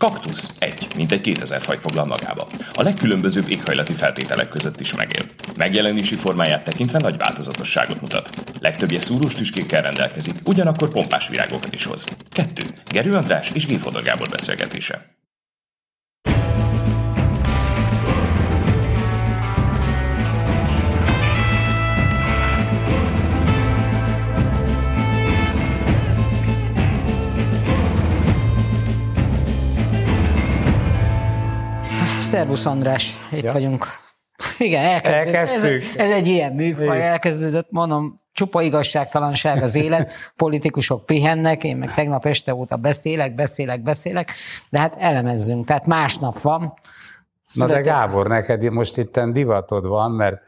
Kaktusz egy, mint egy 2000 fajt foglal magába. A legkülönbözőbb éghajlati feltételek között is megél. Megjelenési formáját tekintve nagy változatosságot mutat. Legtöbbje szúrós tüskékkel rendelkezik, ugyanakkor pompás virágokat is hoz. 2. Gerő András és Géfodor Gábor beszélgetése. Szervusz András, itt ja. vagyunk. Igen, elkezdődött. Elkezdtük. Ez, ez egy ilyen műfaj, elkezdődött, mondom, csupa igazságtalanság az élet, politikusok pihennek, én meg tegnap este óta beszélek, beszélek, beszélek, de hát elemezzünk, tehát másnap van. Született... Na de Gábor, neked most itt divatod van, mert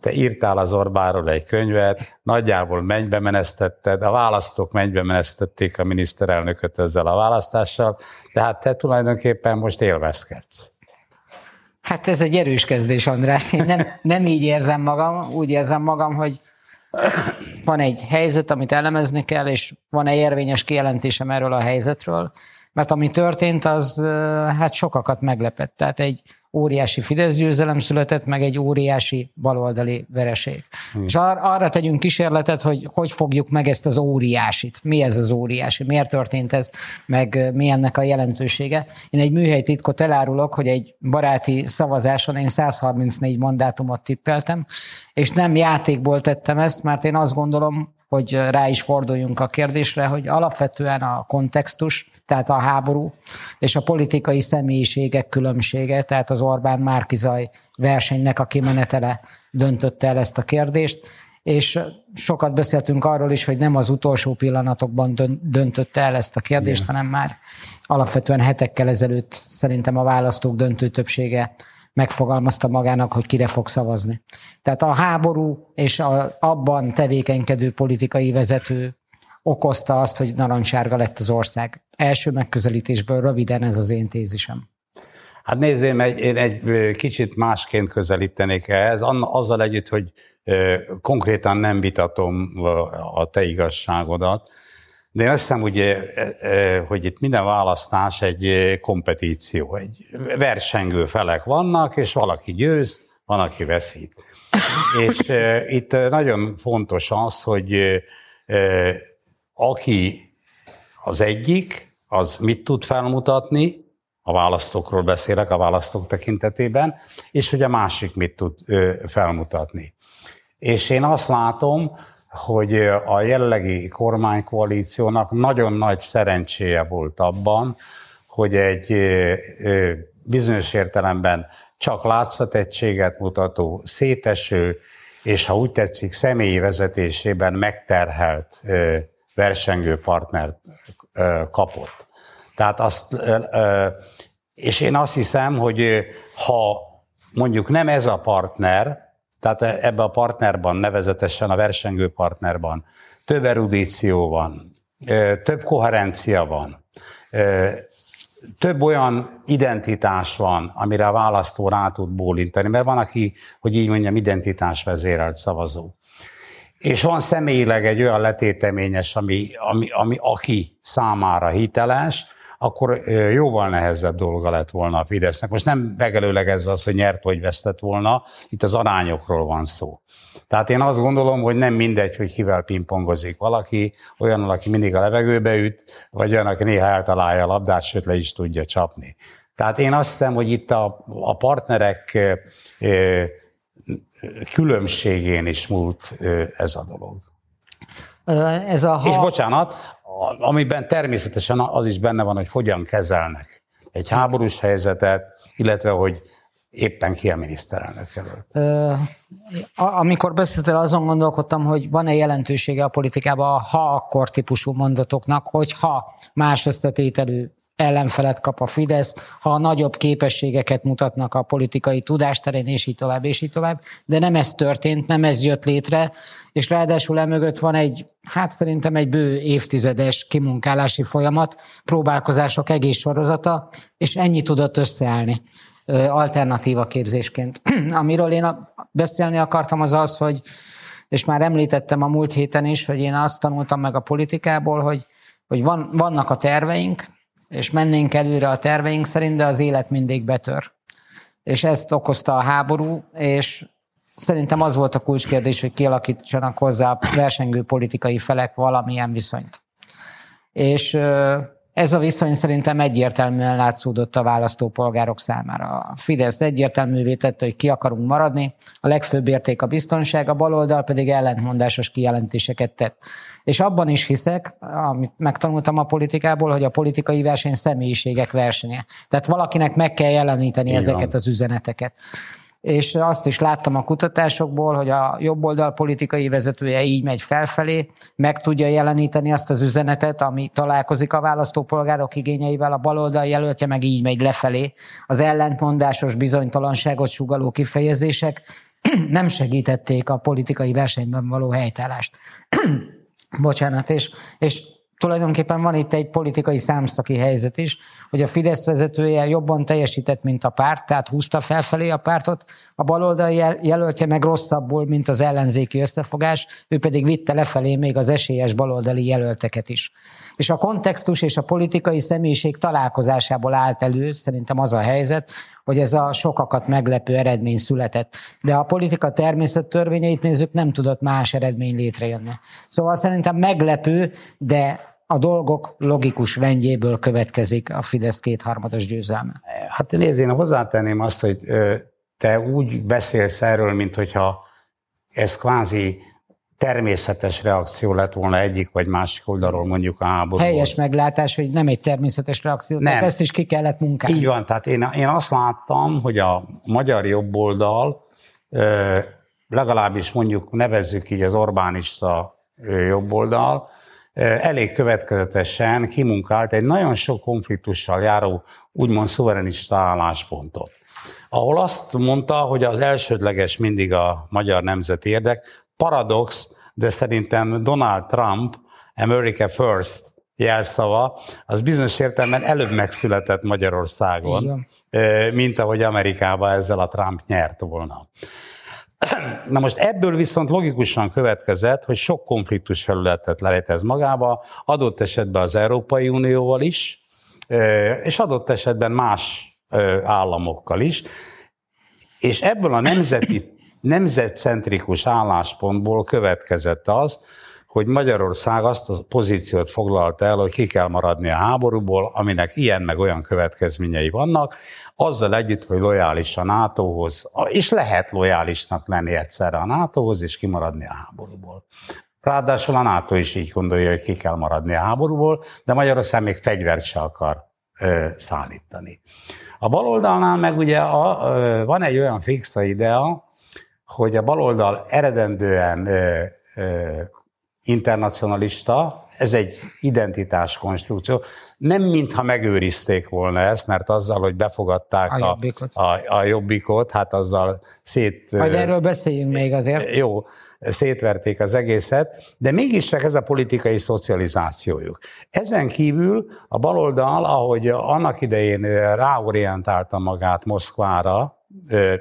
te írtál az Orbáról egy könyvet, nagyjából mennybe menesztetted, a választók mennybe menesztették a miniszterelnököt ezzel a választással, tehát te tulajdonképpen most élvezkedsz. Hát ez egy erős kezdés, András. Én nem, nem így érzem magam, úgy érzem magam, hogy van egy helyzet, amit elemezni kell, és van egy érvényes kijelentésem erről a helyzetről, mert ami történt, az hát sokakat meglepett. Tehát egy óriási Fidesz győzelem született, meg egy óriási baloldali vereség. Hmm. És ar- arra tegyünk kísérletet, hogy hogy fogjuk meg ezt az óriásit. Mi ez az óriási? Miért történt ez? Meg mi ennek a jelentősége? Én egy műhely titkot elárulok, hogy egy baráti szavazáson én 134 mandátumot tippeltem, és nem játékból tettem ezt, mert én azt gondolom, hogy rá is forduljunk a kérdésre, hogy alapvetően a kontextus, tehát a háború és a politikai személyiségek különbsége, tehát az Orbán Márkizaj versenynek a kimenetele döntötte el ezt a kérdést, és sokat beszéltünk arról is, hogy nem az utolsó pillanatokban döntötte el ezt a kérdést, Igen. hanem már alapvetően hetekkel ezelőtt szerintem a választók döntő többsége megfogalmazta magának, hogy kire fog szavazni. Tehát a háború és a, abban tevékenykedő politikai vezető okozta azt, hogy narancssárga lett az ország. Első megközelítésből röviden ez az én tézisem. Hát nézzém, én egy kicsit másként közelítenék ehhez, azzal együtt, hogy konkrétan nem vitatom a te igazságodat, de én azt hiszem, hogy, hogy itt minden választás egy kompetíció, egy versengő felek vannak, és valaki győz, van, aki veszít. És itt nagyon fontos az, hogy aki az egyik, az mit tud felmutatni, a választókról beszélek, a választók tekintetében, és hogy a másik mit tud felmutatni. És én azt látom, hogy a jelenlegi kormánykoalíciónak nagyon nagy szerencséje volt abban, hogy egy bizonyos értelemben csak látszategységet mutató, széteső, és ha úgy tetszik, személyi vezetésében megterhelt versengő partnert kapott. Tehát azt, és én azt hiszem, hogy ha mondjuk nem ez a partner, tehát ebbe a partnerban, nevezetesen a versengő partnerban több erudíció van, több koherencia van, több olyan identitás van, amire a választó rá tud bólintani, mert van, aki, hogy így mondjam, identitás vezérelt szavazó. És van személyileg egy olyan letéteményes, ami, ami, ami aki számára hiteles, akkor jóval nehezebb dolga lett volna a Fidesznek. Most nem megelőlegezve az, hogy nyert vagy vesztett volna, itt az arányokról van szó. Tehát én azt gondolom, hogy nem mindegy, hogy kivel pingpongozik valaki, olyan, aki mindig a levegőbe üt, vagy olyan, aki néha eltalálja a labdát, sőt le is tudja csapni. Tehát én azt hiszem, hogy itt a, a partnerek különbségén is múlt ez a dolog. Ez a ha... És bocsánat, amiben természetesen az is benne van, hogy hogyan kezelnek egy háborús helyzetet, illetve hogy éppen ki a miniszterelnök jelölt. Amikor beszéltél, azon gondolkodtam, hogy van-e jelentősége a politikában a ha-akkor típusú mondatoknak, hogy ha más összetételű ellenfelet kap a Fidesz, ha nagyobb képességeket mutatnak a politikai tudásterén, és így tovább, és így tovább. De nem ez történt, nem ez jött létre, és ráadásul emögött van egy, hát szerintem egy bő évtizedes kimunkálási folyamat, próbálkozások egész sorozata, és ennyi tudott összeállni alternatíva képzésként. Amiről én beszélni akartam az az, hogy, és már említettem a múlt héten is, hogy én azt tanultam meg a politikából, hogy, hogy van, vannak a terveink, és mennénk előre a terveink szerint, de az élet mindig betör. És ezt okozta a háború, és szerintem az volt a kulcskérdés, hogy kialakítsanak hozzá a versengő politikai felek valamilyen viszonyt. És ez a viszony szerintem egyértelműen látszódott a választópolgárok számára. A Fidesz egyértelművé tette, hogy ki akarunk maradni, a legfőbb érték a biztonság, a baloldal pedig ellentmondásos kijelentéseket tett. És abban is hiszek, amit megtanultam a politikából, hogy a politikai verseny személyiségek versenye. Tehát valakinek meg kell jeleníteni Igen. ezeket az üzeneteket és azt is láttam a kutatásokból, hogy a jobboldal politikai vezetője így megy felfelé, meg tudja jeleníteni azt az üzenetet, ami találkozik a választópolgárok igényeivel, a baloldal jelöltje meg így megy lefelé. Az ellentmondásos bizonytalanságot sugaló kifejezések nem segítették a politikai versenyben való helytállást. Bocsánat, és, és tulajdonképpen van itt egy politikai számszaki helyzet is, hogy a Fidesz vezetője jobban teljesített, mint a párt, tehát húzta felfelé a pártot, a baloldal jelöltje meg rosszabbul, mint az ellenzéki összefogás, ő pedig vitte lefelé még az esélyes baloldali jelölteket is. És a kontextus és a politikai személyiség találkozásából állt elő, szerintem az a helyzet, hogy ez a sokakat meglepő eredmény született. De a politika természet törvényeit nézzük, nem tudott más eredmény létrejönni. Szóval szerintem meglepő, de a dolgok logikus rendjéből következik a Fidesz kétharmados győzelme. Hát nézd, én hozzátenném azt, hogy te úgy beszélsz erről, mint hogyha ez kvázi természetes reakció lett volna egyik vagy másik oldalról mondjuk a háború. Helyes meglátás, hogy nem egy természetes reakció, nem. ezt is ki kellett munkálni. Így van, tehát én, én azt láttam, hogy a magyar jobboldal legalábbis mondjuk nevezzük így az Orbánista jobboldal, elég következetesen kimunkált egy nagyon sok konfliktussal járó úgymond szuverenista álláspontot. Ahol azt mondta, hogy az elsődleges mindig a magyar nemzeti érdek, paradox, de szerintem Donald Trump, America First jelszava, az bizonyos értelemben előbb megszületett Magyarországon, Igen. mint ahogy Amerikában ezzel a Trump nyert volna. Na most ebből viszont logikusan következett, hogy sok konfliktus felületet ez magába, adott esetben az Európai Unióval is, és adott esetben más államokkal is, és ebből a nemzeti, nemzetcentrikus álláspontból következett az, hogy Magyarország azt a pozíciót foglalta el, hogy ki kell maradni a háborúból, aminek ilyen meg olyan következményei vannak, azzal együtt, hogy lojális a NATO-hoz, és lehet lojálisnak lenni egyszerre a NATO-hoz, és kimaradni a háborúból. Ráadásul a NATO is így gondolja, hogy ki kell maradni a háborúból, de Magyarország még fegyvert se akar ö, szállítani. A baloldalnál meg ugye a, ö, van egy olyan fixa idea, hogy a baloldal eredendően ö, ö, internacionalista, ez egy identitás konstrukció. Nem mintha megőrizték volna ezt, mert azzal, hogy befogadták a, a, jobbikot. a, a jobbikot, hát azzal szét... Vagy erről beszéljünk még azért. Jó, szétverték az egészet, de mégis csak ez a politikai szocializációjuk. Ezen kívül a baloldal, ahogy annak idején ráorientálta magát Moszkvára,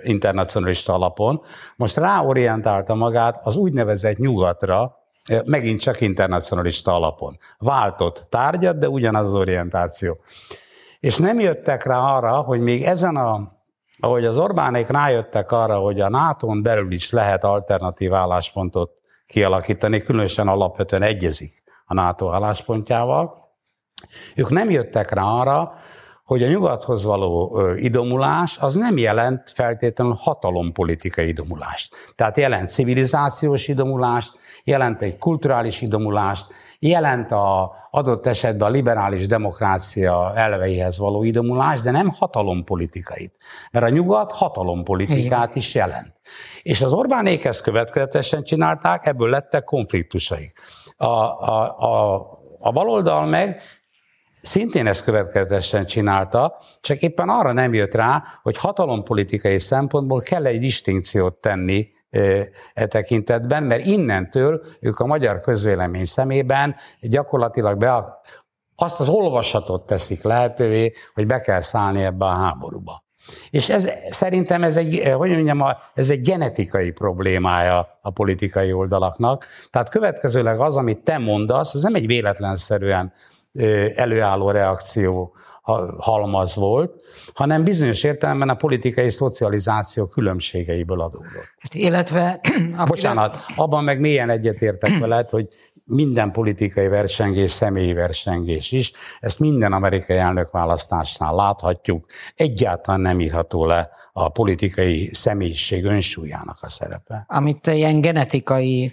internacionalista alapon, most ráorientálta magát az úgynevezett nyugatra, megint csak internacionalista alapon. Váltott tárgyat, de ugyanaz az orientáció. És nem jöttek rá arra, hogy még ezen a, ahogy az Orbánék rájöttek arra, hogy a nato belül is lehet alternatív álláspontot kialakítani, különösen alapvetően egyezik a NATO álláspontjával, ők nem jöttek rá arra, hogy a nyugathoz való idomulás az nem jelent feltétlenül hatalompolitikai idomulást. Tehát jelent civilizációs idomulást, jelent egy kulturális idomulást, jelent a adott esetben a liberális demokrácia elveihez való idomulást, de nem hatalompolitikait. Mert a nyugat hatalompolitikát is jelent. És az Orbánék ezt következetesen csinálták, ebből lettek konfliktusaik. A, a, a, a baloldal meg szintén ezt következetesen csinálta, csak éppen arra nem jött rá, hogy hatalompolitikai szempontból kell egy distinkciót tenni e tekintetben, mert innentől ők a magyar közvélemény szemében gyakorlatilag be azt az olvasatot teszik lehetővé, hogy be kell szállni ebbe a háborúba. És ez, szerintem ez egy, hogy mondjam, ez egy genetikai problémája a politikai oldalaknak. Tehát következőleg az, amit te mondasz, az nem egy véletlenszerűen előálló reakció halmaz volt, hanem bizonyos értelemben a politikai szocializáció különbségeiből adódott. Hát, illetve... A Bocsánat, abban meg mélyen egyetértek veled, hogy minden politikai versengés, személyi versengés is. Ezt minden amerikai elnökválasztásnál láthatjuk. Egyáltalán nem írható le a politikai személyiség önsúlyának a szerepe. Amit ilyen genetikai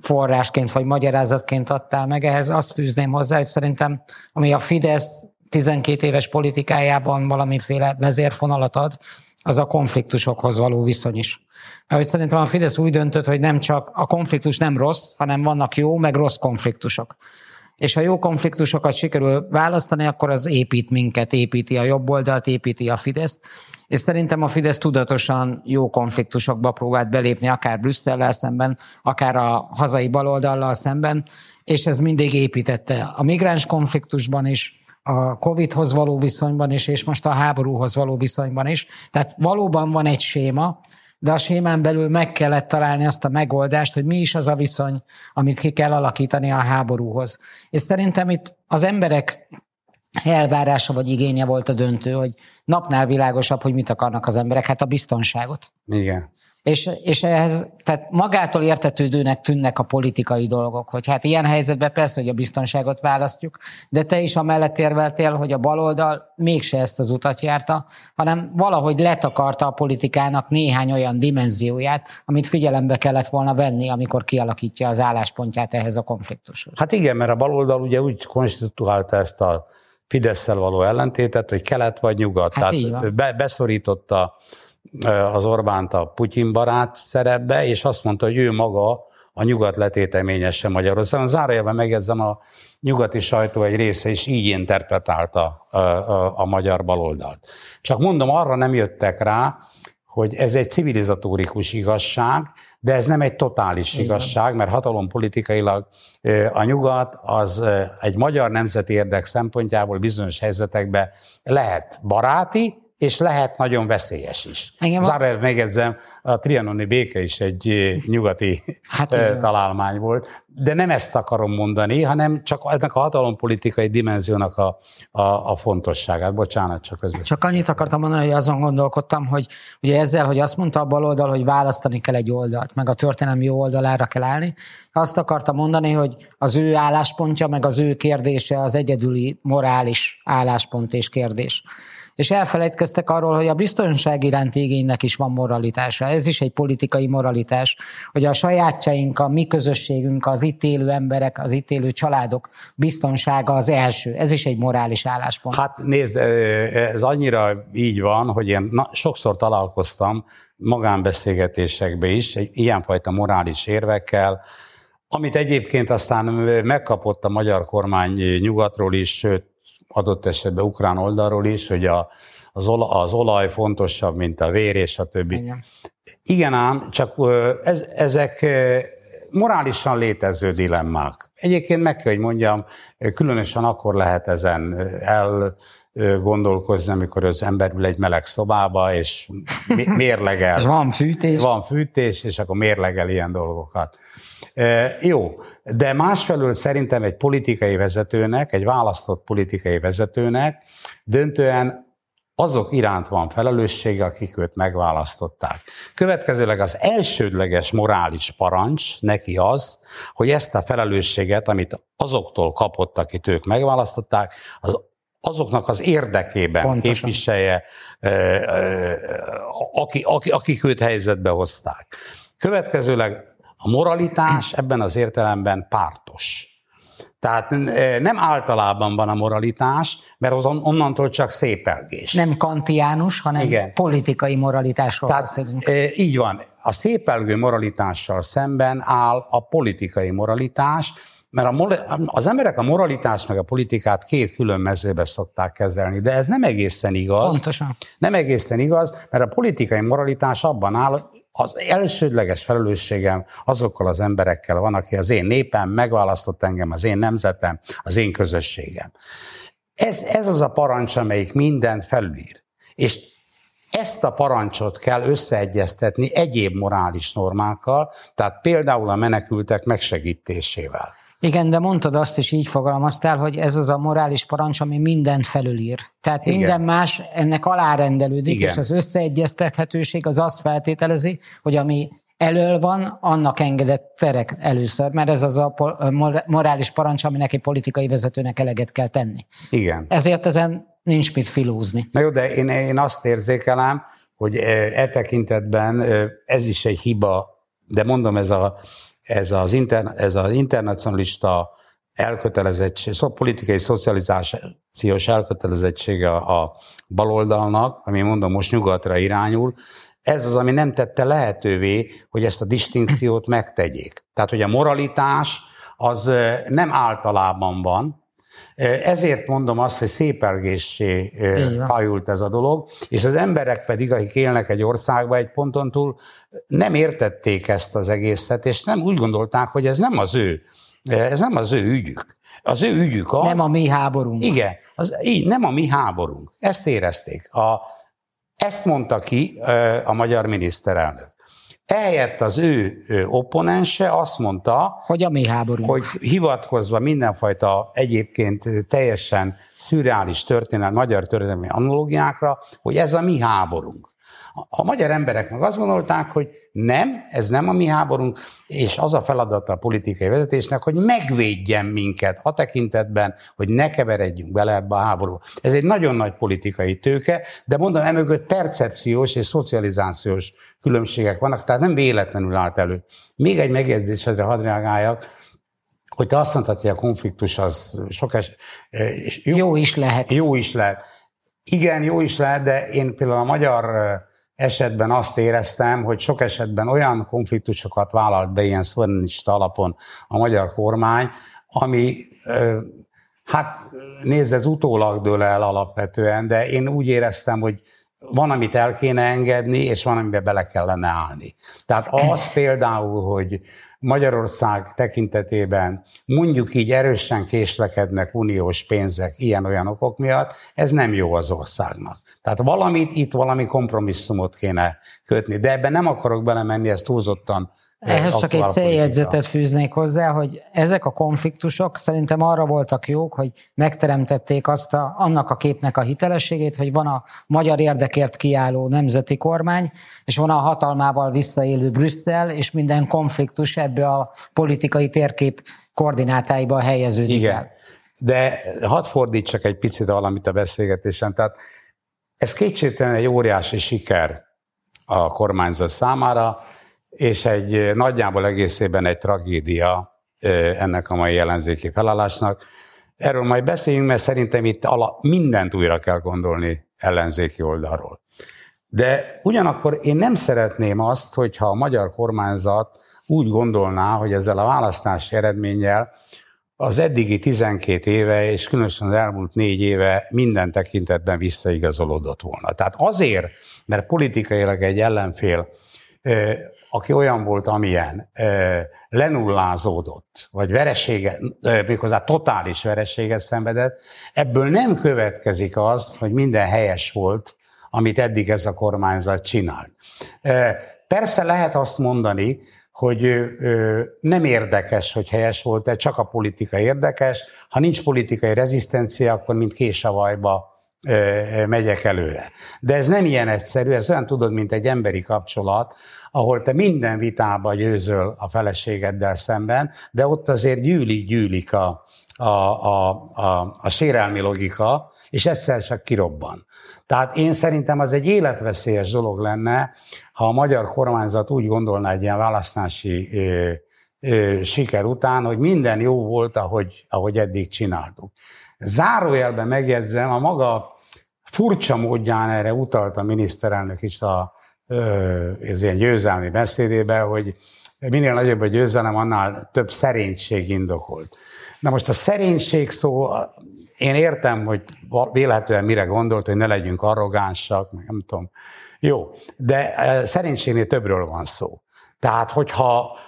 forrásként vagy magyarázatként adtál meg, ehhez azt fűzném hozzá, hogy szerintem, ami a Fidesz 12 éves politikájában valamiféle vezérfonalat ad, az a konfliktusokhoz való viszony is. Mert szerintem a Fidesz úgy döntött, hogy nem csak a konfliktus nem rossz, hanem vannak jó, meg rossz konfliktusok. És ha jó konfliktusokat sikerül választani, akkor az épít minket, építi a jobb oldalt, építi a Fideszt. És szerintem a Fidesz tudatosan jó konfliktusokba próbált belépni, akár Brüsszellel szemben, akár a hazai baloldallal szemben, és ez mindig építette a migráns konfliktusban is, a Covid-hoz való viszonyban is, és most a háborúhoz való viszonyban is. Tehát valóban van egy séma, de a sémán belül meg kellett találni azt a megoldást, hogy mi is az a viszony, amit ki kell alakítani a háborúhoz. És szerintem itt az emberek elvárása vagy igénye volt a döntő, hogy napnál világosabb, hogy mit akarnak az emberek, hát a biztonságot. Igen. És, és ehhez, tehát magától értetődőnek tűnnek a politikai dolgok, hogy hát ilyen helyzetben persze, hogy a biztonságot választjuk, de te is amellett érveltél, hogy a baloldal mégse ezt az utat járta, hanem valahogy letakarta a politikának néhány olyan dimenzióját, amit figyelembe kellett volna venni, amikor kialakítja az álláspontját ehhez a konfliktushoz. Hát igen, mert a baloldal ugye úgy konstituálta ezt a fidesz való ellentétet, hogy kelet vagy nyugat. Hát Tehát be, beszorította az Orbánt a Putyin barát szerepbe, és azt mondta, hogy ő maga a nyugat letéteményese Magyarországon. Zárójelben megjegyzem, a nyugati sajtó egy része is így interpretálta a, a, a magyar baloldalt. Csak mondom, arra nem jöttek rá, hogy ez egy civilizatórikus igazság, de ez nem egy totális Igen. igazság, mert hatalompolitikailag a nyugat az egy magyar nemzeti érdek szempontjából bizonyos helyzetekben lehet baráti, és lehet nagyon veszélyes is. Zárójel megjegyzem, a trianoni béke is egy eh, nyugati hát, találmány volt, de nem ezt akarom mondani, hanem csak ennek a hatalompolitikai dimenziónak a, a, a fontosságát. Bocsánat, csak közben. Csak annyit akartam mondani, hogy azon gondolkodtam, hogy ugye ezzel, hogy azt mondta a baloldal, hogy választani kell egy oldalt, meg a történelmi jó oldalára kell állni, azt akartam mondani, hogy az ő álláspontja, meg az ő kérdése az egyedüli morális álláspont és kérdés és elfelejtkeztek arról, hogy a biztonság iránti igénynek is van moralitása. Ez is egy politikai moralitás, hogy a sajátjaink, a mi közösségünk, az itt élő emberek, az itt élő családok biztonsága az első. Ez is egy morális álláspont. Hát nézd, ez annyira így van, hogy én na, sokszor találkoztam magánbeszélgetésekbe is, egy ilyenfajta morális érvekkel, amit egyébként aztán megkapott a magyar kormány nyugatról is, sőt adott esetben ukrán oldalról is, hogy a, az, olaj, az olaj fontosabb, mint a vér, és a többi. Igen, Igen ám, csak ez, ezek morálisan létező dilemmák. Egyébként meg kell, hogy mondjam, különösen akkor lehet ezen el gondolkozni, amikor az ember ül egy meleg szobába, és mérlegel. és van fűtés. Van fűtés, és akkor mérlegel ilyen dolgokat. Jó, de másfelől szerintem egy politikai vezetőnek, egy választott politikai vezetőnek döntően azok iránt van felelőssége, akik őt megválasztották. Következőleg az elsődleges morális parancs neki az, hogy ezt a felelősséget, amit azoktól kapott, akit ők megválasztották, az azoknak az érdekében Pontosan. képviselje, aki, aki, akik őt helyzetbe hozták. Következőleg a moralitás ebben az értelemben pártos. Tehát nem általában van a moralitás, mert az onnantól csak szépelgés. Nem kantiánus, hanem Igen. politikai moralitásról Tehát, beszélünk. Így van. A szépelgő moralitással szemben áll a politikai moralitás, mert a, az emberek a moralitást meg a politikát két külön mezőbe szokták kezelni, de ez nem egészen igaz. Pontosan. Nem egészen igaz, mert a politikai moralitás abban áll, az elsődleges felelősségem azokkal az emberekkel van, aki az én népem, megválasztott engem, az én nemzetem, az én közösségem. Ez, ez az a parancs, amelyik mindent felülír. És ezt a parancsot kell összeegyeztetni egyéb morális normákkal, tehát például a menekültek megsegítésével. Igen, de mondtad azt is így fogalmaztál, hogy ez az a morális parancs, ami mindent felülír. Tehát Igen. minden más ennek alárendelődik, Igen. és az összeegyeztethetőség az azt feltételezi, hogy ami elől van, annak engedett terek először, mert ez az a morális parancs, ami neki politikai vezetőnek eleget kell tenni. Igen. Ezért ezen nincs mit filózni. Na jó, de én, én azt érzékelem, hogy e, e tekintetben e, ez is egy hiba, de mondom, ez, a, ez, az, inter, ez az internacionalista elkötelezettség, szóval politikai szocializációs elkötelezettsége a baloldalnak, ami mondom most nyugatra irányul, ez az, ami nem tette lehetővé, hogy ezt a distinkciót megtegyék. Tehát, hogy a moralitás az nem általában van, ezért mondom azt, hogy szépelgéssé fajult ez a dolog, és az emberek pedig, akik élnek egy országban egy ponton túl, nem értették ezt az egészet, és nem úgy gondolták, hogy ez nem az ő, ez nem az ő ügyük. Az ő ügyük az... Nem a mi háborunk. Igen, az, így, nem a mi háborunk. Ezt érezték. A, ezt mondta ki a magyar miniszterelnök. Ehelyett az ő opponense azt mondta, hogy a mi háború. Hogy hivatkozva mindenfajta egyébként teljesen szürreális történelmi, magyar történelmi analógiákra, hogy ez a mi háborunk. A magyar emberek meg azt gondolták, hogy nem, ez nem a mi háborunk, és az a feladata a politikai vezetésnek, hogy megvédjen minket a tekintetben, hogy ne keveredjünk bele ebbe a háborúba. Ez egy nagyon nagy politikai tőke, de mondom, emögött percepciós és szocializációs különbségek vannak, tehát nem véletlenül állt elő. Még egy megjegyzés, ezre hadd reagáljak, hogy te azt mondtad, hogy a konfliktus az sok es... Jó, jó is lehet. Jó is lehet. Igen, jó is lehet, de én például a magyar esetben azt éreztem, hogy sok esetben olyan konfliktusokat vállalt be ilyen szuverenista alapon a magyar kormány, ami hát nézd, ez utólag dől el alapvetően, de én úgy éreztem, hogy van, amit el kéne engedni, és van, amiben bele kellene állni. Tehát az például, hogy Magyarország tekintetében mondjuk így erősen késlekednek uniós pénzek ilyen-olyan okok miatt, ez nem jó az országnak. Tehát valamit itt, valami kompromisszumot kéne kötni, de ebben nem akarok belemenni, ezt túlzottan ehhez csak egy széljegyzetet fűznék hozzá, hogy ezek a konfliktusok szerintem arra voltak jók, hogy megteremtették azt a, annak a képnek a hitelességét, hogy van a magyar érdekért kiálló nemzeti kormány, és van a hatalmával visszaélő Brüsszel, és minden konfliktus ebbe a politikai térkép koordinátáiba helyeződik Igen. el. De hadd fordítsak egy picit valamit a beszélgetésen. Tehát ez kétségtelen egy óriási siker a kormányzat számára, és egy nagyjából egészében egy tragédia ennek a mai ellenzéki felállásnak. Erről majd beszéljünk, mert szerintem itt ala, mindent újra kell gondolni ellenzéki oldalról. De ugyanakkor én nem szeretném azt, hogyha a magyar kormányzat úgy gondolná, hogy ezzel a választási eredménnyel az eddigi 12 éve, és különösen az elmúlt négy éve minden tekintetben visszaigazolódott volna. Tehát azért, mert politikailag egy ellenfél aki olyan volt, amilyen, lenullázódott, vagy veresége, méghozzá totális vereséget szenvedett, ebből nem következik az, hogy minden helyes volt, amit eddig ez a kormányzat csinált. Persze lehet azt mondani, hogy nem érdekes, hogy helyes volt-e, csak a politika érdekes. Ha nincs politikai rezisztencia, akkor mint késavajba megyek előre. De ez nem ilyen egyszerű, ez olyan tudod, mint egy emberi kapcsolat, ahol te minden vitába győzöl a feleségeddel szemben, de ott azért gyűlik-gyűlik a, a, a, a, a sérelmi logika, és egyszer csak kirobban. Tehát én szerintem az egy életveszélyes dolog lenne, ha a magyar kormányzat úgy gondolná egy ilyen választási ö, ö, siker után, hogy minden jó volt, ahogy, ahogy eddig csináltuk. Zárójelben megjegyzem, a maga furcsa módján erre utalt a miniszterelnök is a, ez ilyen győzelmi beszédében, hogy minél nagyobb a győzelem, annál több szerénység indokolt. Na most a szerénység szó, én értem, hogy véletlenül mire gondolt, hogy ne legyünk arrogánsak, nem tudom. Jó, de szerénységnél többről van szó. Tehát, hogyha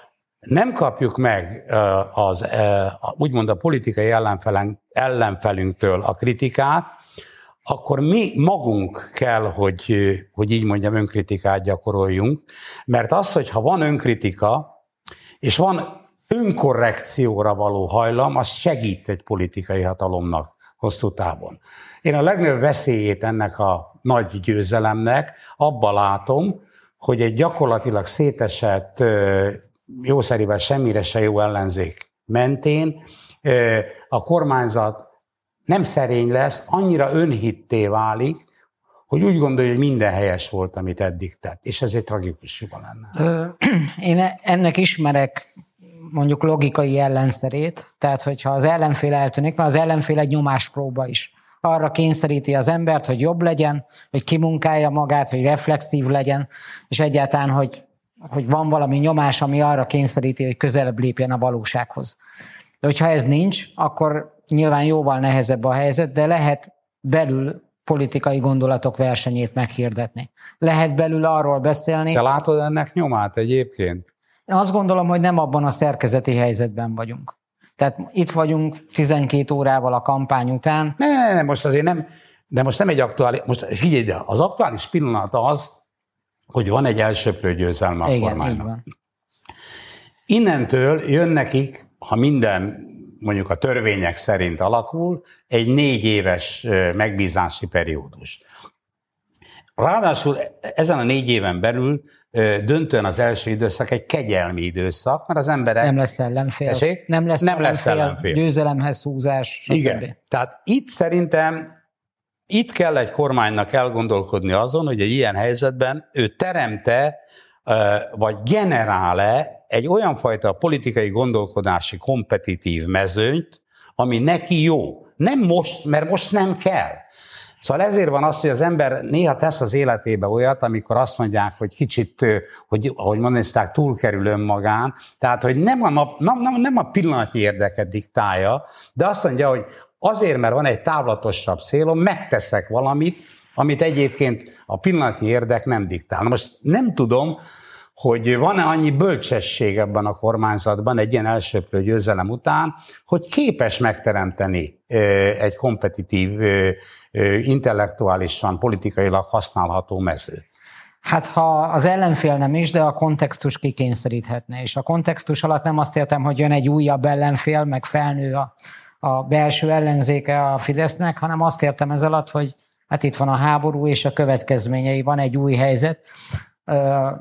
nem kapjuk meg az, úgymond a politikai ellenfelünktől a kritikát, akkor mi magunk kell, hogy, hogy így mondjam, önkritikát gyakoroljunk, mert az, hogyha van önkritika, és van önkorrekcióra való hajlam, az segít egy politikai hatalomnak hosszú távon. Én a legnagyobb veszélyét ennek a nagy győzelemnek abba látom, hogy egy gyakorlatilag szétesett, jószerivel semmire se jó ellenzék mentén a kormányzat nem szerény lesz, annyira önhitté válik, hogy úgy gondolja, hogy minden helyes volt, amit eddig tett, és ez egy tragikus hiba lenne. Én e- ennek ismerek mondjuk logikai ellenszerét, tehát hogyha az ellenfél eltűnik, mert az ellenfél egy nyomáspróba is. Arra kényszeríti az embert, hogy jobb legyen, hogy kimunkálja magát, hogy reflexív legyen, és egyáltalán, hogy, hogy van valami nyomás, ami arra kényszeríti, hogy közelebb lépjen a valósághoz. De hogyha ez nincs, akkor nyilván jóval nehezebb a helyzet, de lehet belül politikai gondolatok versenyét meghirdetni. Lehet belül arról beszélni. De látod ennek nyomát egyébként? Én azt gondolom, hogy nem abban a szerkezeti helyzetben vagyunk. Tehát itt vagyunk 12 órával a kampány után. Ne, ne, ne most azért nem, de most nem egy aktuális, most figyelj, de az aktuális pillanat az, hogy van egy elsőprő győzelme a Igen, kormánynak. Innentől jön nekik, ha minden mondjuk a törvények szerint alakul, egy négy éves megbízási periódus. Ráadásul ezen a négy éven belül döntően az első időszak egy kegyelmi időszak, mert az emberek... Nem lesz ellenfél. Tessék? Nem lesz, nem ellenfél, lesz ellenfél. Győzelemhez húzás. Stb. Igen. Tehát itt szerintem itt kell egy kormánynak elgondolkodni azon, hogy egy ilyen helyzetben ő teremte vagy generál-e egy olyan fajta politikai gondolkodási kompetitív mezőnyt, ami neki jó. Nem most, mert most nem kell. Szóval ezért van az, hogy az ember néha tesz az életébe olyat, amikor azt mondják, hogy kicsit, hogy, ahogy mondták, túlkerül önmagán, tehát, hogy nem a, nap, nem, nem, nem a pillanatnyi érdeket diktálja, de azt mondja, hogy azért, mert van egy távlatosabb célom, megteszek valamit, amit egyébként a pillanatnyi érdek nem diktál. Most nem tudom, hogy van-e annyi bölcsesség ebben a kormányzatban egy ilyen elsőprő győzelem után, hogy képes megteremteni egy kompetitív, intellektuálisan, politikailag használható mezőt. Hát ha az ellenfél nem is, de a kontextus kikényszeríthetne. És a kontextus alatt nem azt értem, hogy jön egy újabb ellenfél, meg felnő a, a belső ellenzéke a Fidesznek, hanem azt értem ez alatt, hogy hát itt van a háború és a következményei, van egy új helyzet,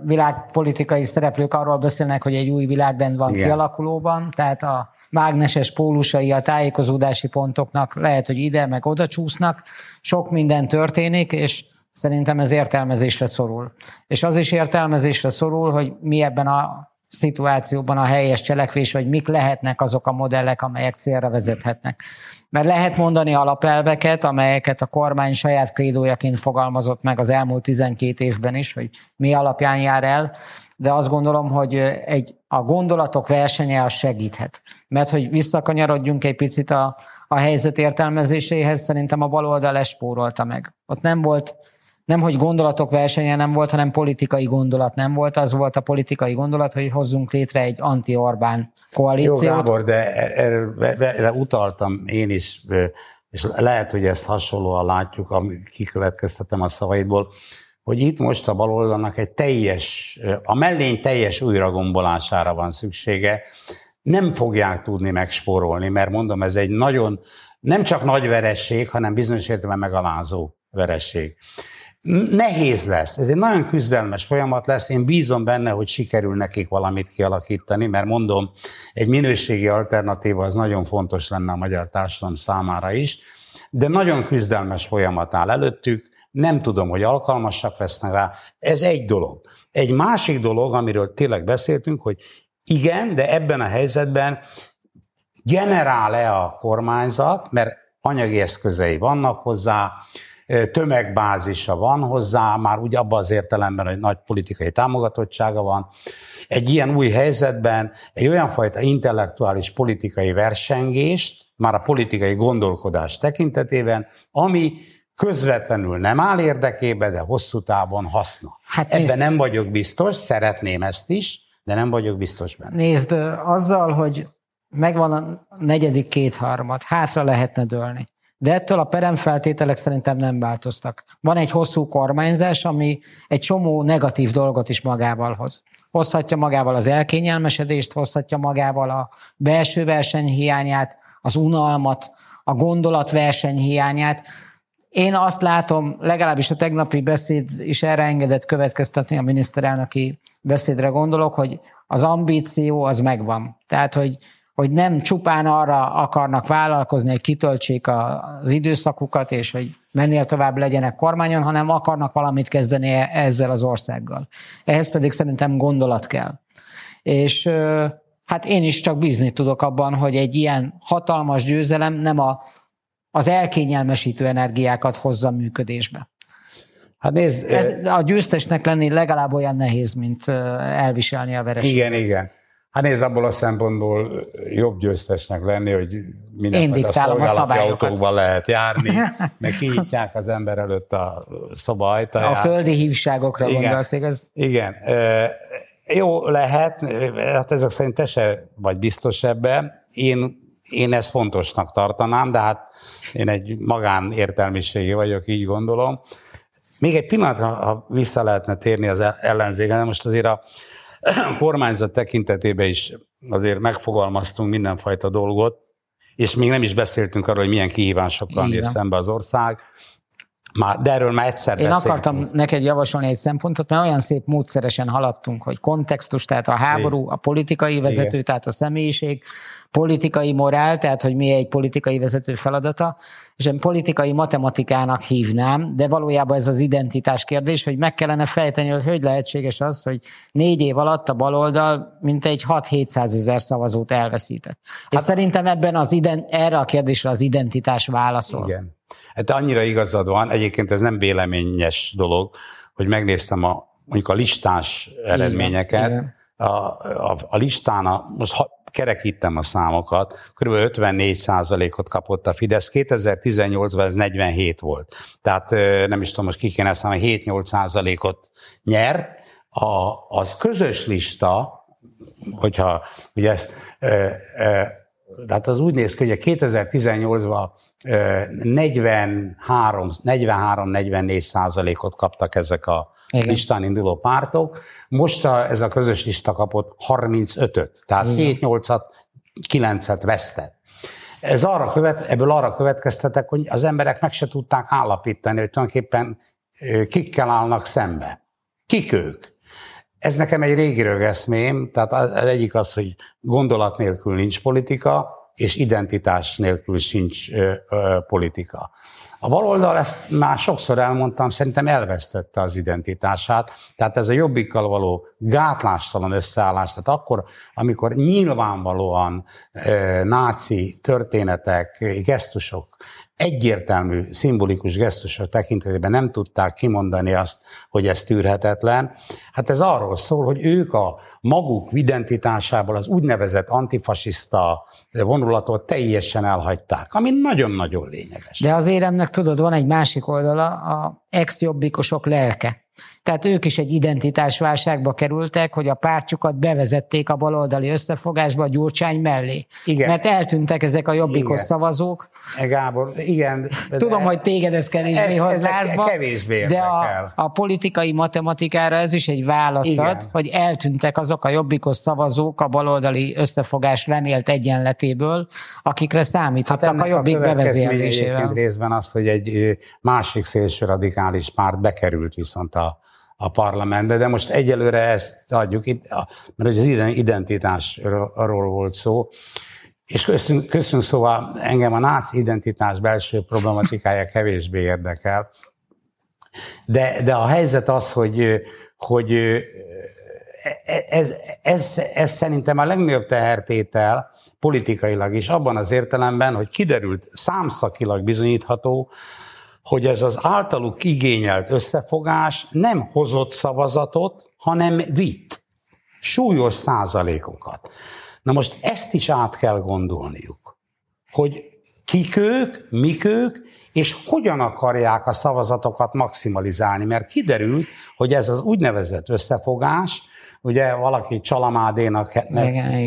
világpolitikai szereplők arról beszélnek, hogy egy új világrend van Igen. kialakulóban, tehát a mágneses pólusai a tájékozódási pontoknak lehet, hogy ide meg oda csúsznak, sok minden történik, és szerintem ez értelmezésre szorul. És az is értelmezésre szorul, hogy mi ebben a szituációban a helyes cselekvés, vagy mik lehetnek azok a modellek, amelyek célra vezethetnek. Mert lehet mondani alapelveket, amelyeket a kormány saját krédójaként fogalmazott meg az elmúlt 12 évben is, hogy mi alapján jár el, de azt gondolom, hogy egy, a gondolatok versenye az segíthet. Mert hogy visszakanyarodjunk egy picit a, a helyzet értelmezéséhez, szerintem a baloldal espórolta meg. Ott nem volt nem, hogy gondolatok versenye nem volt, hanem politikai gondolat nem volt. Az volt a politikai gondolat, hogy hozzunk létre egy anti-Orbán koalíciót. Jó, Gábor, de erre, utaltam én is, és lehet, hogy ezt hasonlóan látjuk, kikövetkeztetem a szavaidból, hogy itt most a baloldalnak egy teljes, a mellény teljes újragombolására van szüksége. Nem fogják tudni megspórolni, mert mondom, ez egy nagyon, nem csak nagy veresség, hanem bizonyos értelemben megalázó veresség. Nehéz lesz, ez egy nagyon küzdelmes folyamat lesz, én bízom benne, hogy sikerül nekik valamit kialakítani, mert mondom, egy minőségi alternatíva az nagyon fontos lenne a magyar társadalom számára is, de nagyon küzdelmes folyamat áll előttük, nem tudom, hogy alkalmasak lesznek rá. Ez egy dolog. Egy másik dolog, amiről tényleg beszéltünk, hogy igen, de ebben a helyzetben generál-e a kormányzat, mert anyagi eszközei vannak hozzá, tömegbázisa van hozzá, már úgy abban az értelemben, hogy nagy politikai támogatottsága van. Egy ilyen új helyzetben egy olyan fajta intellektuális politikai versengést, már a politikai gondolkodás tekintetében, ami közvetlenül nem áll érdekébe, de hosszú távon haszna. Hát Ebben nem vagyok biztos, szeretném ezt is, de nem vagyok biztos benne. Nézd, azzal, hogy megvan a negyedik kétharmad, hátra lehetne dőlni De ettől a peremfeltételek szerintem nem változtak. Van egy hosszú kormányzás, ami egy csomó negatív dolgot is magával hoz. Hozhatja magával az elkényelmesedést, hozhatja magával a belső verseny hiányát, az unalmat, a gondolatverseny hiányát. Én azt látom, legalábbis a tegnapi beszéd is erre engedett következtetni, a miniszterelnöki beszédre gondolok, hogy az ambíció az megvan. Tehát, hogy, hogy nem csupán arra akarnak vállalkozni, hogy kitöltsék az időszakukat, és hogy mennél tovább legyenek kormányon, hanem akarnak valamit kezdeni e- ezzel az országgal. Ehhez pedig szerintem gondolat kell. És hát én is csak bízni tudok abban, hogy egy ilyen hatalmas győzelem nem a, az elkényelmesítő energiákat hozza működésbe. Hát nézd, Ez a győztesnek lenni legalább olyan nehéz, mint elviselni a vereséget. Igen, igen. Hát nézd, abból a szempontból jobb győztesnek lenni, hogy mindenfajta szolgálati autókban lehet járni, meg kinyitják az ember előtt a szoba ajtaját. A földi hívságokra igen, gondolsz, igaz? Igen. Jó lehet, hát ezek szerint te se vagy biztos ebbe. Én, én ezt fontosnak tartanám, de hát én egy magánértelmiségi vagyok, így gondolom. Még egy pillanatra, ha vissza lehetne térni az ellenzéken, most azért a kormányzat tekintetében is azért megfogalmaztunk mindenfajta dolgot, és még nem is beszéltünk arról, hogy milyen kihívásokkal néz szembe az ország. Már, de erről már egyszer Én beszéltünk. akartam neked javasolni egy szempontot, mert olyan szép módszeresen haladtunk, hogy kontextus, tehát a háború, a politikai vezető, Igen. tehát a személyiség, politikai morál, tehát hogy mi egy politikai vezető feladata, és én politikai matematikának hívnám, de valójában ez az identitás kérdés, hogy meg kellene fejteni, hogy hogy lehetséges az, hogy négy év alatt a baloldal mintegy 6-700 ezer szavazót elveszített. Hát, és szerintem ebben az ident, erre a kérdésre az identitás válaszol. Igen. Hát annyira igazad van, egyébként ez nem véleményes dolog, hogy megnéztem a, mondjuk a listás eredményeket, Igen. A, a, a listán, a, most ha, kerekítem a számokat, kb. 54 ot kapott a Fidesz, 2018-ban ez 47 volt. Tehát nem is tudom, most ki kéne számolni, 7-8 ot nyert. A, az közös lista, hogyha ugye ezt, e, e, tehát az úgy néz ki, hogy 2018-ban 43-44 százalékot kaptak ezek a Igen. listán induló pártok. Most a, ez a közös lista kapott 35-öt, tehát 7-8-at, 9-et vesztett. Ez arra követ, ebből arra következtetek, hogy az emberek meg se tudták állapítani, hogy tulajdonképpen kikkel állnak szembe. Kik ők? Ez nekem egy régi rögeszmém, tehát az egyik az, hogy gondolat nélkül nincs politika, és identitás nélkül sincs ö, ö, politika. A baloldal, ezt már sokszor elmondtam, szerintem elvesztette az identitását, tehát ez a jobbikkal való gátlástalan összeállás, tehát akkor, amikor nyilvánvalóan ö, náci történetek, gesztusok egyértelmű, szimbolikus gesztusok tekintetében nem tudták kimondani azt, hogy ez tűrhetetlen. Hát ez arról szól, hogy ők a maguk identitásából az úgynevezett antifasiszta vonulatot teljesen elhagyták, ami nagyon-nagyon lényeges. De az éremnek tudod, van egy másik oldala, a ex-jobbikosok lelke. Tehát ők is egy identitásválságba kerültek, hogy a pártjukat bevezették a baloldali összefogásba a Gyurcsány mellé. Igen. Mert eltűntek ezek a jobbikos igen. szavazók. E, Gábor, igen. Tudom, hogy téged ez kevésbé kevésbé de a, a politikai matematikára ez is egy választ ad, hogy eltűntek azok a jobbikos szavazók a baloldali összefogás remélt egyenletéből, akikre számíthattak hát a jobbik bevezélésével. részben az, hogy egy másik szélső radikális párt bekerült viszont a a parlamentbe, de most egyelőre ezt adjuk, itt, mert az identitásról volt szó, és köszönünk, köszönünk szóval engem a náci identitás belső problematikája kevésbé érdekel, de, de a helyzet az, hogy, hogy ez, ez, ez szerintem a legnagyobb tehertétel politikailag is, abban az értelemben, hogy kiderült, számszakilag bizonyítható, hogy ez az általuk igényelt összefogás nem hozott szavazatot, hanem vitt súlyos százalékokat. Na most ezt is át kell gondolniuk, hogy kik ők, mik ők, és hogyan akarják a szavazatokat maximalizálni, mert kiderült, hogy ez az úgynevezett összefogás, ugye valaki Csalamádénak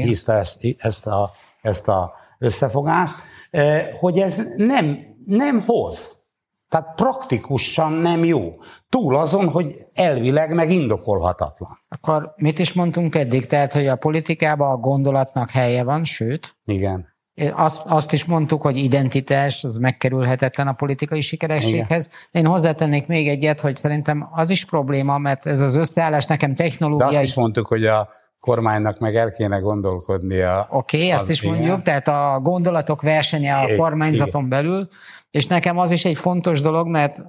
hiszte ezt, ezt, a, ezt a összefogást, eh, hogy ez nem nem hoz. Tehát praktikusan nem jó. Túl azon, hogy elvileg meg indokolhatatlan. Akkor mit is mondtunk eddig? Tehát, hogy a politikában a gondolatnak helye van, sőt, Igen. azt, azt is mondtuk, hogy identitás, az megkerülhetetlen a politikai sikerességhez. Én hozzátennék még egyet, hogy szerintem az is probléma, mert ez az összeállás nekem De technológiai... azt is mondtuk, hogy a kormánynak meg el kéne gondolkodnia. Oké, okay, ezt is igen. mondjuk, tehát a gondolatok versenye a kormányzaton belül, és nekem az is egy fontos dolog, mert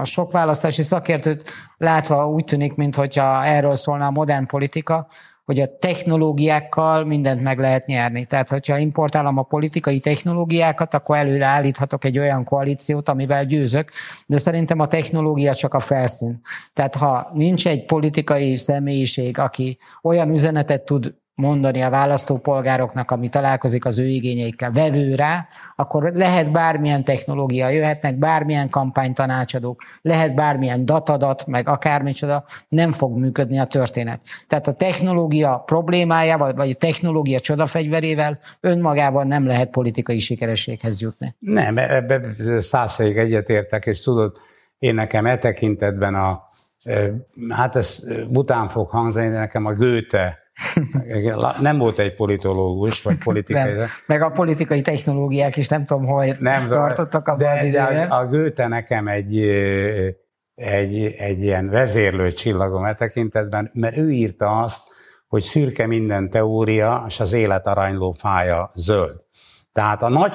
a sok választási szakértőt látva úgy tűnik, mintha erről szólna a modern politika, hogy a technológiákkal mindent meg lehet nyerni. Tehát, hogyha importálom a politikai technológiákat, akkor előre állíthatok egy olyan koalíciót, amivel győzök, de szerintem a technológia csak a felszín. Tehát, ha nincs egy politikai személyiség, aki olyan üzenetet tud mondani a választópolgároknak, ami találkozik az ő igényeikkel, vevő rá, akkor lehet bármilyen technológia, jöhetnek bármilyen kampánytanácsadók, lehet bármilyen datadat, meg akármicsoda, nem fog működni a történet. Tehát a technológia problémájával, vagy a technológia csodafegyverével önmagában nem lehet politikai sikerességhez jutni. Nem, ebbe százszerig egyetértek, és tudod, én nekem e tekintetben a, eh, hát ez bután fog hangzani, de nekem a Goethe, nem volt egy politológus, vagy politikai, Nem. Meg a politikai technológiák is nem tudom, hol nem tartottak abban de, az de időben. a, a Goethe nekem egy, egy, egy ilyen vezérlő csillagom e tekintetben, mert ő írta azt, hogy szürke minden teória, és az élet aranyló fája zöld. Tehát a nagy,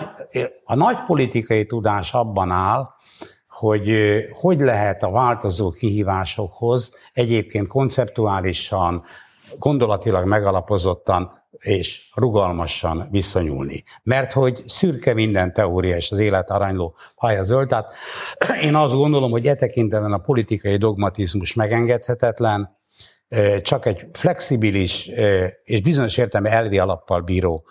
a nagy politikai tudás abban áll, hogy hogy lehet a változó kihívásokhoz egyébként konceptuálisan, gondolatilag megalapozottan és rugalmasan viszonyulni. Mert hogy szürke minden teória, és az élet aranyló haja zöld. Tehát én azt gondolom, hogy e tekintetben a politikai dogmatizmus megengedhetetlen, csak egy flexibilis és bizonyos értelme elvi alappal bíró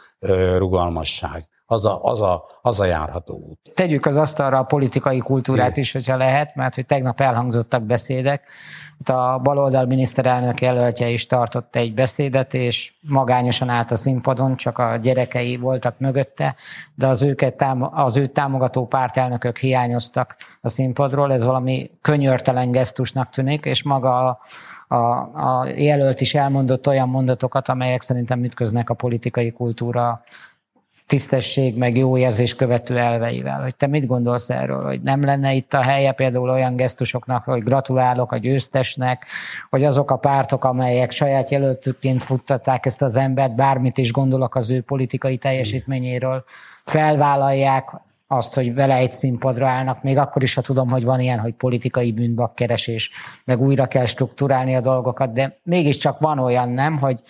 rugalmasság. Az a, az, a, az a járható út. tegyük az asztalra a politikai kultúrát is, hogyha lehet, mert hogy tegnap elhangzottak beszédek. Itt a baloldal miniszterelnök jelöltje is tartott egy beszédet, és magányosan állt a színpadon, csak a gyerekei voltak mögötte, de az, őket tám- az őt támogató pártelnökök hiányoztak a színpadról. Ez valami könyörtelen gesztusnak tűnik, és maga a, a, a jelölt is elmondott olyan mondatokat, amelyek szerintem ütköznek a politikai kultúra tisztesség, meg jó érzés követő elveivel. Hogy te mit gondolsz erről, hogy nem lenne itt a helye például olyan gesztusoknak, hogy gratulálok a győztesnek, hogy azok a pártok, amelyek saját jelöltükként futtatták ezt az embert, bármit is gondolok az ő politikai teljesítményéről, felvállalják azt, hogy vele egy színpadra állnak, még akkor is, ha tudom, hogy van ilyen, hogy politikai bűnbakkeresés, meg újra kell struktúrálni a dolgokat, de mégiscsak van olyan, nem, hogy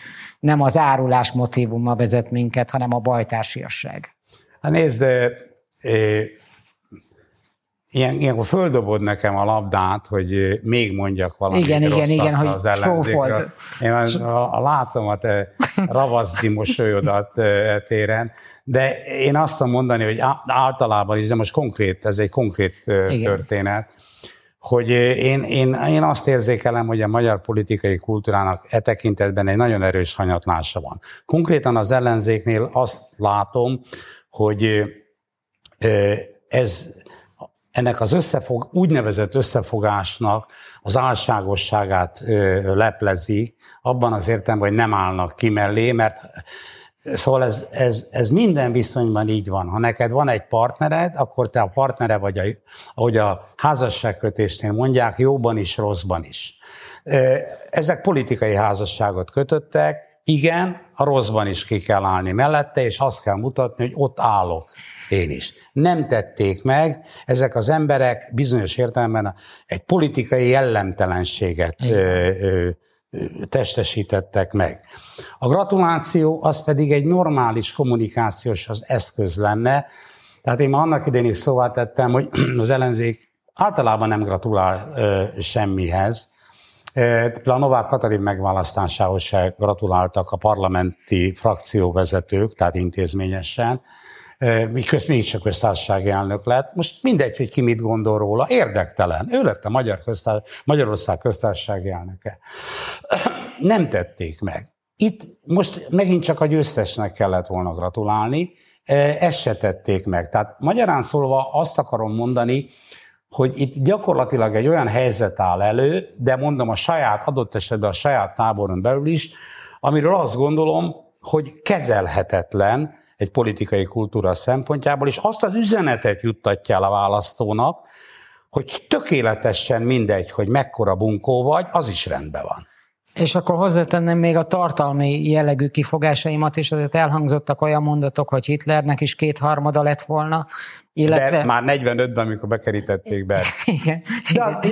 nem az árulás motivuma vezet minket, hanem a bajtársiasság. Hát nézd, eh, ilyen, ilyenkor földobod nekem a labdát, hogy még mondjak valamit Igen, igen, igen, hogy az ellenzékről. Én a, a, látom a te ravaszdi mosolyodat e téren, de én azt tudom mondani, hogy általában is, de most konkrét, ez egy konkrét Igen. történet, hogy én, én, én azt érzékelem, hogy a magyar politikai kultúrának e tekintetben egy nagyon erős hanyatlása van. Konkrétan az ellenzéknél azt látom, hogy ez ennek az összefog, úgynevezett összefogásnak az álságosságát leplezi, abban az értelemben, hogy nem állnak ki mellé, mert Szóval ez, ez, ez minden viszonyban így van. Ha neked van egy partnered, akkor te a partnere vagy, a, ahogy a házasságkötésnél mondják, jóban is, rosszban is. Ezek politikai házasságot kötöttek, igen, a rosszban is ki kell állni mellette, és azt kell mutatni, hogy ott állok én is. Nem tették meg, ezek az emberek bizonyos értelemben egy politikai jellemtelenséget ö, ö, testesítettek meg. A gratuláció az pedig egy normális kommunikációs az eszköz lenne, tehát én annak idején is szóvá tettem, hogy az ellenzék általában nem gratulál ö, semmihez, a Novák Katalin megválasztásához se gratuláltak a parlamenti frakcióvezetők, tehát intézményesen, miközben mégiscsak köztársasági elnök lett. Most mindegy, hogy ki mit gondol róla, érdektelen. Ő lett a Magyar köztár, Magyarország köztársasági elnöke. Nem tették meg. Itt most megint csak a győztesnek kellett volna gratulálni, ezt se tették meg. Tehát magyarán szólva azt akarom mondani, hogy itt gyakorlatilag egy olyan helyzet áll elő, de mondom a saját, adott esetben a saját táboron belül is, amiről azt gondolom, hogy kezelhetetlen egy politikai kultúra szempontjából, és azt az üzenetet juttatja el a választónak, hogy tökéletesen mindegy, hogy mekkora bunkó vagy, az is rendben van. És akkor hozzátenném még a tartalmi jellegű kifogásaimat is, azért elhangzottak olyan mondatok, hogy Hitlernek is kétharmada lett volna, illetve... De már 45-ben, amikor bekerítették be. Igen.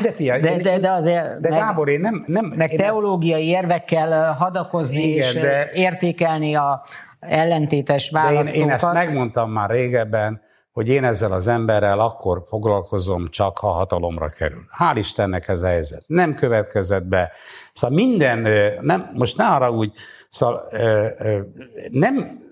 De, figyelj, de, de, de azért... De meg, Gábor, én nem... nem meg én teológiai érvekkel hadakozni Igen, és de, értékelni a ellentétes választókat. De én, én ezt megmondtam már régebben, hogy én ezzel az emberrel akkor foglalkozom, csak ha hatalomra kerül. Hál' Istennek ez a helyzet. Nem következett be. Szóval minden, nem, most ne arra úgy, szóval nem,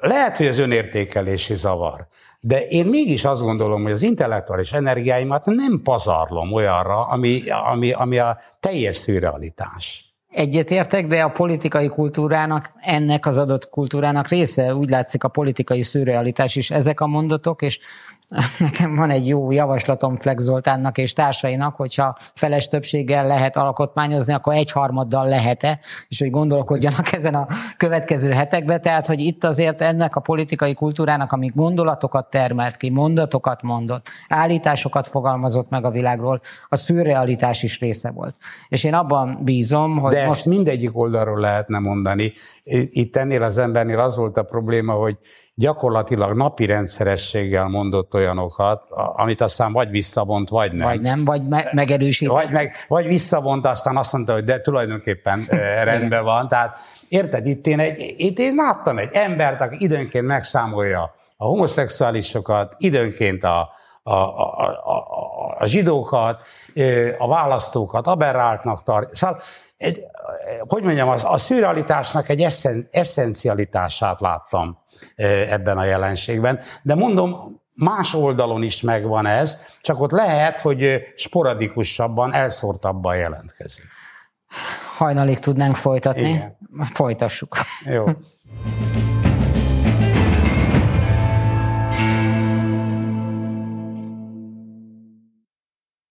lehet, hogy az önértékelési zavar, de én mégis azt gondolom, hogy az intellektuális energiáimat nem pazarlom olyanra, ami, ami, ami a teljes szürrealitás. Egyetértek, de a politikai kultúrának, ennek az adott kultúrának része, úgy látszik a politikai szürrealitás is. Ezek a mondatok, és nekem van egy jó javaslatom Flex Zoltánnak és társainak, hogyha feles többséggel lehet alkotmányozni, akkor egyharmaddal lehet-e, és hogy gondolkodjanak ezen a következő hetekben. Tehát, hogy itt azért ennek a politikai kultúrának, ami gondolatokat termelt ki, mondatokat mondott, állításokat fogalmazott meg a világról, a szürrealitás is része volt. És én abban bízom, hogy De most... ezt mindegyik oldalról lehetne mondani. Itt ennél az embernél az volt a probléma, hogy gyakorlatilag napi rendszerességgel mondott olyanokat, amit aztán vagy visszavont, vagy nem. Vagy nem, vagy me- megerősített. Vagy, meg, vagy visszavont, aztán azt mondta, hogy de tulajdonképpen rendben van. Tehát érted, itt én, egy, itt én láttam egy embert, aki időnként megszámolja a homoszexuálisokat, időnként a, a, a, a, a, zsidókat, a választókat aberráltnak tart. Szóval egy, hogy mondjam, a, a szürrealitásnak egy eszen, eszencialitását láttam ebben a jelenségben, de mondom, más oldalon is megvan ez, csak ott lehet, hogy sporadikusabban, elszórtabban jelentkezik. Hajnalig tudnánk folytatni. Igen. Folytassuk. Jó.